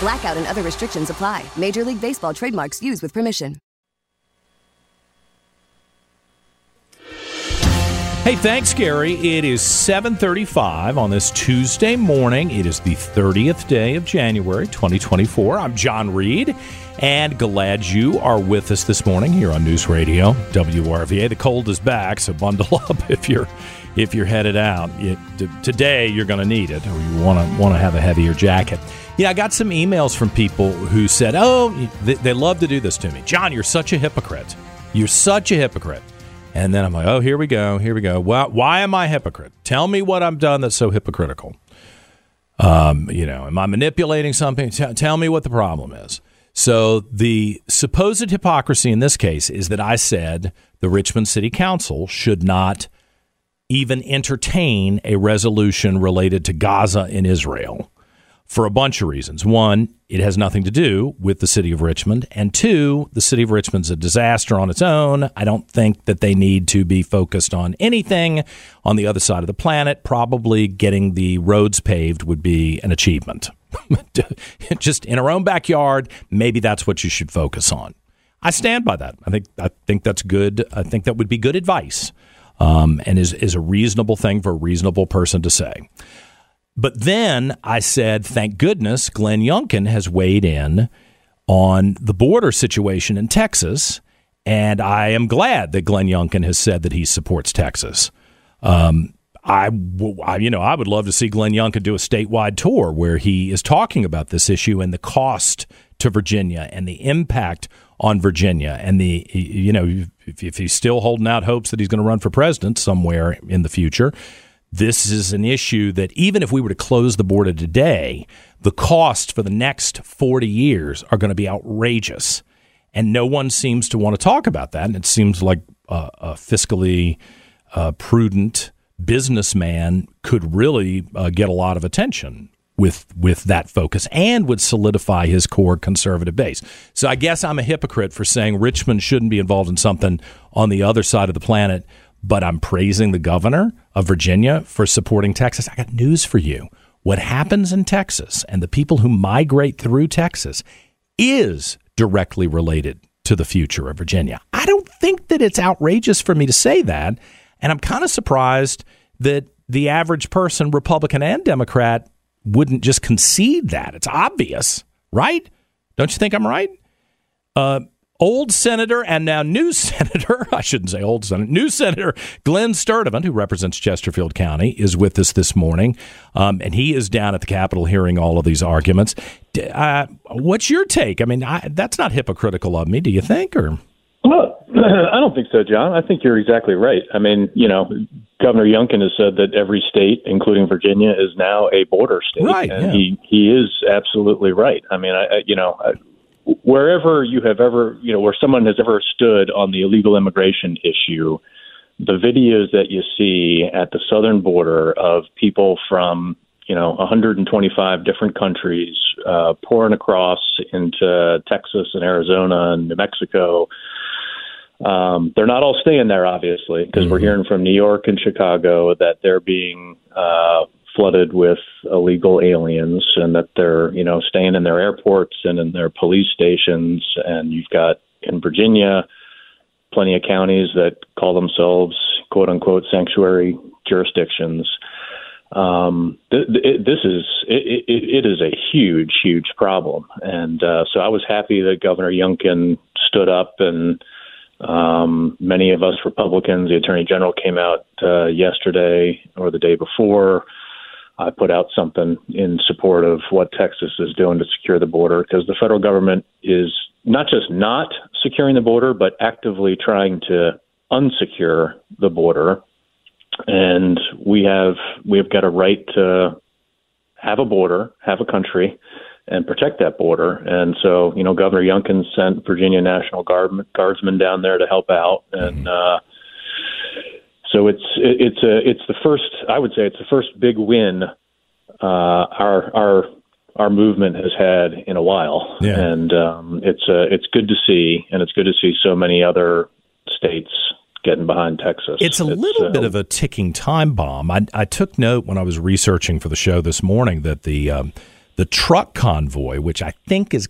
Blackout and other restrictions apply. Major League Baseball trademarks used with permission. Hey, thanks, Gary. It is 7:35 on this Tuesday morning. It is the 30th day of January, 2024. I'm John Reid, and glad you are with us this morning here on News Radio WRVA. The cold is back, so bundle up if you're if you're headed out. It, t- today, you're going to need it, or you want to want to have a heavier jacket. Yeah, I got some emails from people who said, "Oh, they, they love to do this to me, John. You're such a hypocrite. You're such a hypocrite." And then I'm like, oh, here we go, here we go. Why, why am I hypocrite? Tell me what I've done that's so hypocritical. Um, you know, am I manipulating something? T- tell me what the problem is. So the supposed hypocrisy in this case is that I said the Richmond City Council should not even entertain a resolution related to Gaza and Israel for a bunch of reasons. One, it has nothing to do with the city of Richmond. And two, the city of Richmond's a disaster on its own. I don't think that they need to be focused on anything on the other side of the planet. Probably getting the roads paved would be an achievement. Just in our own backyard, maybe that's what you should focus on. I stand by that. I think I think that's good. I think that would be good advice, um, and is is a reasonable thing for a reasonable person to say. But then I said, thank goodness Glenn Youngkin has weighed in on the border situation in Texas. And I am glad that Glenn Youngkin has said that he supports Texas. Um, I, I, you know, I would love to see Glenn Youngkin do a statewide tour where he is talking about this issue and the cost to Virginia and the impact on Virginia and the, you know, if, he's still holding out hopes that he's going to run for president somewhere in the future, this is an issue that even if we were to close the border today, the costs for the next 40 years are going to be outrageous. And no one seems to want to talk about that. And it seems like a fiscally uh, prudent businessman could really uh, get a lot of attention with with that focus and would solidify his core conservative base. So I guess I'm a hypocrite for saying Richmond shouldn't be involved in something on the other side of the planet but I'm praising the governor of Virginia for supporting Texas. I got news for you. What happens in Texas and the people who migrate through Texas is directly related to the future of Virginia. I don't think that it's outrageous for me to say that. And I'm kind of surprised that the average person, Republican and Democrat, wouldn't just concede that. It's obvious, right? Don't you think I'm right? Uh, old senator and now new senator, I shouldn't say old senator, new senator Glen Sturtevant, who represents Chesterfield County, is with us this morning. Um, and he is down at the Capitol hearing all of these arguments. Uh, what's your take? I mean, I, that's not hypocritical of me, do you think? Or well, I don't think so, John. I think you're exactly right. I mean, you know, Governor Youngkin has said that every state, including Virginia, is now a border state, right, and yeah. he he is absolutely right. I mean, I, you know, wherever you have ever, you know, where someone has ever stood on the illegal immigration issue, the videos that you see at the southern border of people from, you know, 125 different countries uh, pouring across into Texas and Arizona and New Mexico. Um, they're not all staying there, obviously, because mm-hmm. we're hearing from New York and Chicago that they're being uh, flooded with illegal aliens and that they're, you know, staying in their airports and in their police stations. And you've got in Virginia plenty of counties that call themselves quote unquote sanctuary jurisdictions. Um, th- th- this is it, it, it is a huge, huge problem, and uh, so I was happy that Governor Youngkin stood up and Um, many of us Republicans, the Attorney General came out uh, yesterday or the day before. I put out something in support of what Texas is doing to secure the border because the federal government is not just not securing the border, but actively trying to unsecure the border. And we have we have got a right to have a border, have a country, and protect that border. And so, you know, Governor Youngkin sent Virginia National Guard Guardsmen down there to help out, and uh, so it's it's a it's the first I would say it's the first big win uh, our our our movement has had in a while, Yeah. and um, it's uh, it's good to see, and it's good to see so many other states getting behind Texas. It's a little uh, bit of a ticking time bomb. I, I took note when I was researching for the show this morning that the um, the truck convoy, which I think is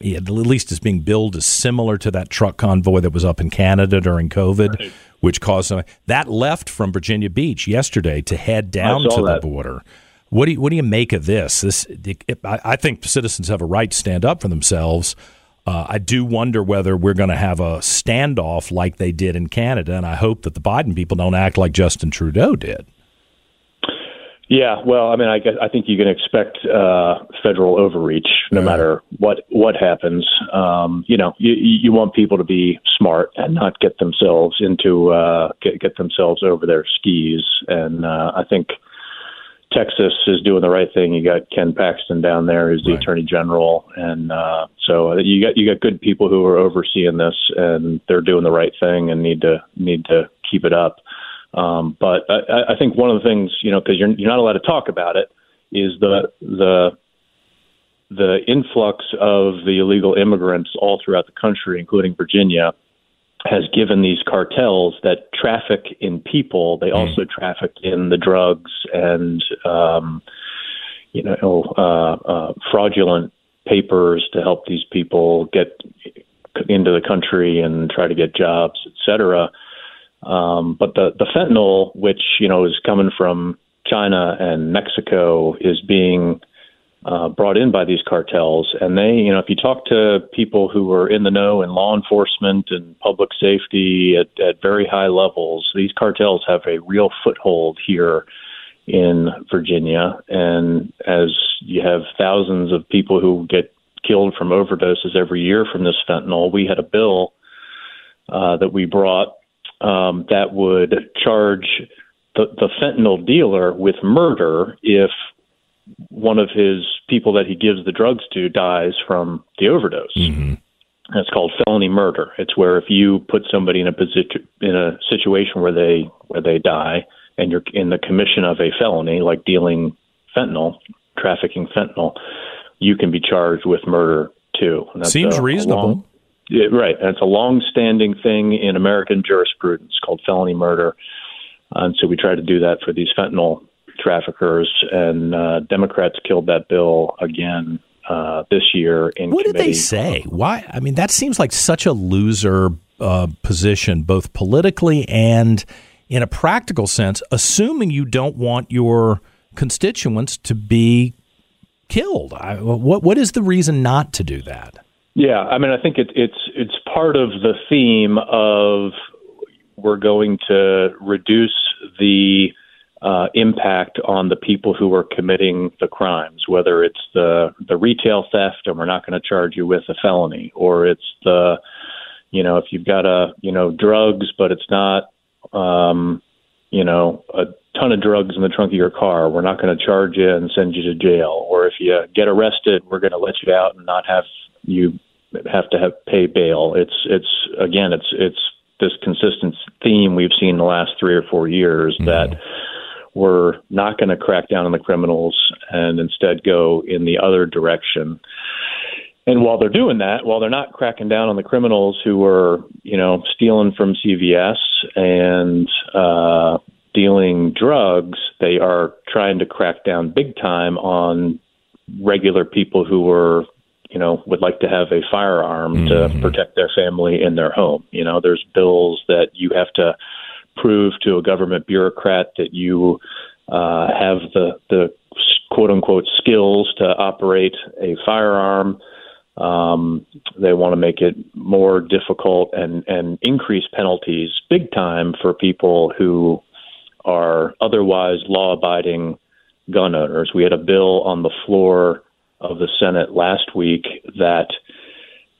yeah, at least is being billed as similar to that truck convoy that was up in Canada during COVID, which caused some, that left from Virginia Beach yesterday to head down to that. the border. What do you, what do you make of this? This it, I, I think citizens have a right to stand up for themselves. Uh, I do wonder whether we're going to have a standoff like they did in Canada, and I hope that the Biden people don't act like Justin Trudeau did. Yeah, well, I mean, I guess I think you can expect uh, federal overreach no Yeah. matter what what happens. Um, you know, you, you want people to be smart and not get themselves into uh, get get themselves over their skis. And uh, I think Texas is doing the right thing. You got Ken Paxton down there, who's the Right. Attorney General, and uh, so you got you got good people who are overseeing this, and they're doing the right thing and need to need to keep it up. Um, but I, I think one of the things, you know, because you're you're not allowed to talk about it, is the the the influx of the illegal immigrants all throughout the country, including Virginia, has given these cartels that traffic in people. They also traffic in the drugs and um, you know uh, uh, fraudulent papers to help these people get into the country and try to get jobs, et cetera. Um, but the the fentanyl, which you know is coming from China and Mexico, is being uh, brought in by these cartels. And they, you know, if you talk to people who are in the know in law enforcement and public safety at, at very high levels, these cartels have a real foothold here in Virginia. And as you have thousands of people who get killed from overdoses every year from this fentanyl, we had a bill uh, that we brought um, that would charge the, the fentanyl dealer with murder if one of his people that he gives the drugs to dies from the overdose. That's called felony murder. It's where if you put somebody in a position in a situation where they where they die, and you're in the commission of a felony like dealing fentanyl, trafficking fentanyl, you can be charged with murder too. Seems a- a reasonable. long- yeah, right. And it's a long-standing thing in American jurisprudence called felony murder. And so we try to do that for these fentanyl traffickers. And uh, Democrats killed that bill again uh, this year in What did they say? Why? I mean, that seems like such a loser uh, position, both politically and in a practical sense, assuming you don't want your constituents to be killed. I, what What is the reason not to do that? Yeah, I mean, I think it, it's it's part of the theme of we're going to reduce the uh, impact on the people who are committing the crimes, whether it's the the retail theft and we're not going to charge you with a felony, or it's the you know if you've got a you know drugs but it's not um, you know a ton of drugs in the trunk of your car, we're not going to charge you and send you to jail, or if you get arrested, we're going to let you out and not have you have to have pay bail. It's it's again it's it's this consistent theme we've seen the last three or four years that we're not going to crack down on the criminals and instead go in the other direction. And while they're doing that, while they're not cracking down on the criminals who are, you know, stealing from CVS and uh, dealing drugs, they are trying to crack down big time on regular people who are, you know, would like to have a firearm to protect their family in their home. You know, there's bills that you have to prove to a government bureaucrat that you uh, have the the quote unquote skills to operate a firearm. Um, they want to make it more difficult and, and increase penalties big time for people who are otherwise law abiding gun owners. We had a bill on the floor of the Senate last week that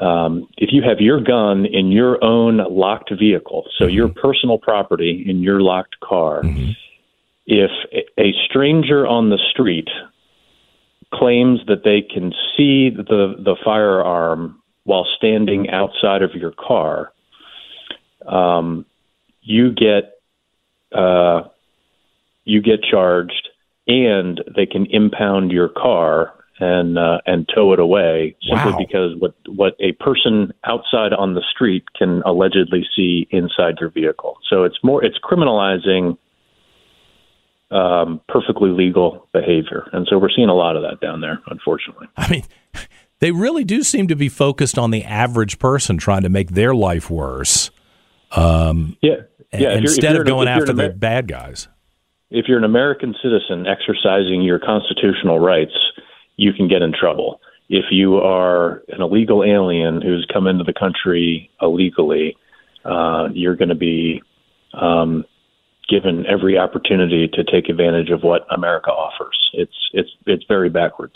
um, if you have your gun in your own locked vehicle, so your personal property in your locked car, if a stranger on the street claims that they can see the the firearm while standing outside of your car, um, you get uh, you get charged, and they can impound your car and uh, and tow it away simply Wow. because what what a person outside on the street can allegedly see inside your vehicle. So it's more it's criminalizing um, perfectly legal behavior, and so we're seeing a lot of that down there, unfortunately. I mean, they really do seem to be focused on the average person trying to make their life worse um, Yeah, yeah. if instead you're of going you're after an the bad guys. if you're an American citizen exercising your constitutional rights, you can get in trouble. If you are an illegal alien who's come into the country illegally, uh, you're going to be um, given every opportunity to take advantage of what America offers. It's it's it's very backwards.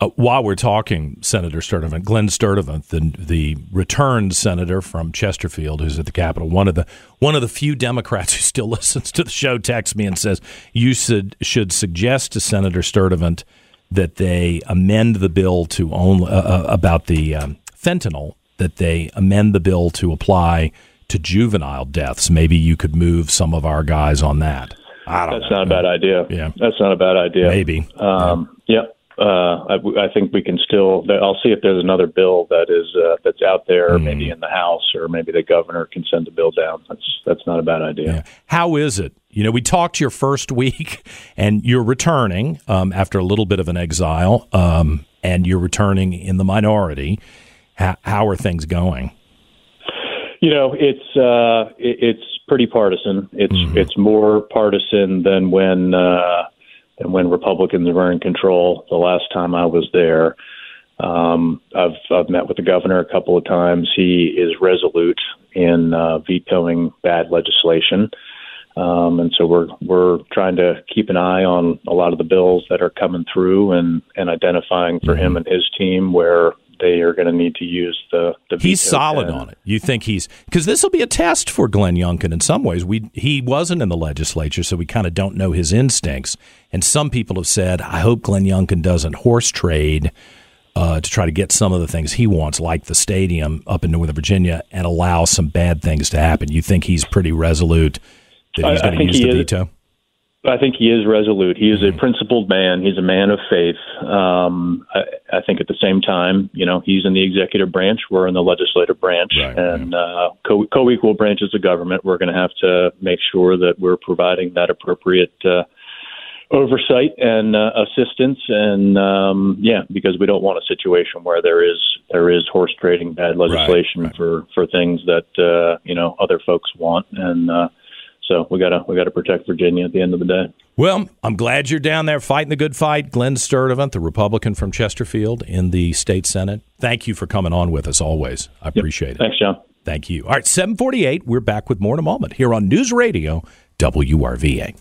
Uh, while we're talking, Senator Sturtevant, Glen Sturtevant, the the returned senator from Chesterfield, who's at the Capitol, one of the one of the few Democrats who still listens to the show, texts me and says you should should suggest to Senator Sturtevant that they amend the bill to only uh, uh, about the um, fentanyl that they amend the bill to apply to juvenile deaths. Maybe you could move some of our guys on that. I don't know. That's know. not a bad idea. Yeah. that's not a bad idea. Maybe. Um, yeah. Uh, I, I think we can still. I'll see if there's another bill that is uh, that's out there, Hmm. maybe in the House, or maybe the governor can send the bill down. That's that's not a bad idea. Yeah. How is it? You know, we talked your first week, and you're returning um, after a little bit of an exile, um, and you're returning in the minority. How, how are things going? You know, it's uh, it, it's pretty partisan. It's Mm-hmm. it's more partisan than when uh, than when Republicans were in control. The last time I was there, um, I've I've met with the governor a couple of times. He is resolute in uh, vetoing bad legislation. Um, and so we're we're trying to keep an eye on a lot of the bills that are coming through and, and identifying for him and his team where they are going to need to use the, the He's solid on it. You think he's because this will be a test for Glenn Youngkin in some ways. We he wasn't in the legislature, so we kind of don't know his instincts. And some people have said, "I hope Glenn Youngkin doesn't horse trade." Uh, to try to get some of the things he wants, like the stadium up in Northern Virginia, and allow some bad things to happen. You think he's pretty resolute that he's going to use he the is. veto? I think he is resolute. He is a principled man. He's a man of faith. Um, I, I think at the same time, you know, he's in the executive branch. We're in the legislative branch, Right, and uh, co- co-equal branches of government. We're going to have to make sure that we're providing that appropriate uh, oversight and uh, assistance. And um, yeah, because we don't want a situation where there is there is horse trading bad legislation right. for for things that uh, you know other folks want and. So we gotta we gotta protect Virginia at the end of the day. Well, I'm glad you're down there fighting the good fight. Glen Sturtevant, the Republican from Chesterfield in the state senate. Thank you for coming on with us always. I appreciate it. Thanks, John. Thank you. All right, 748. We're back with more in a moment here on News Radio WRVA.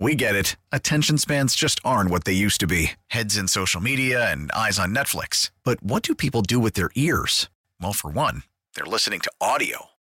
We get it. Attention spans just aren't what they used to be heads in social media and eyes on Netflix. But what do people do with their ears? Well, for one, they're listening to audio.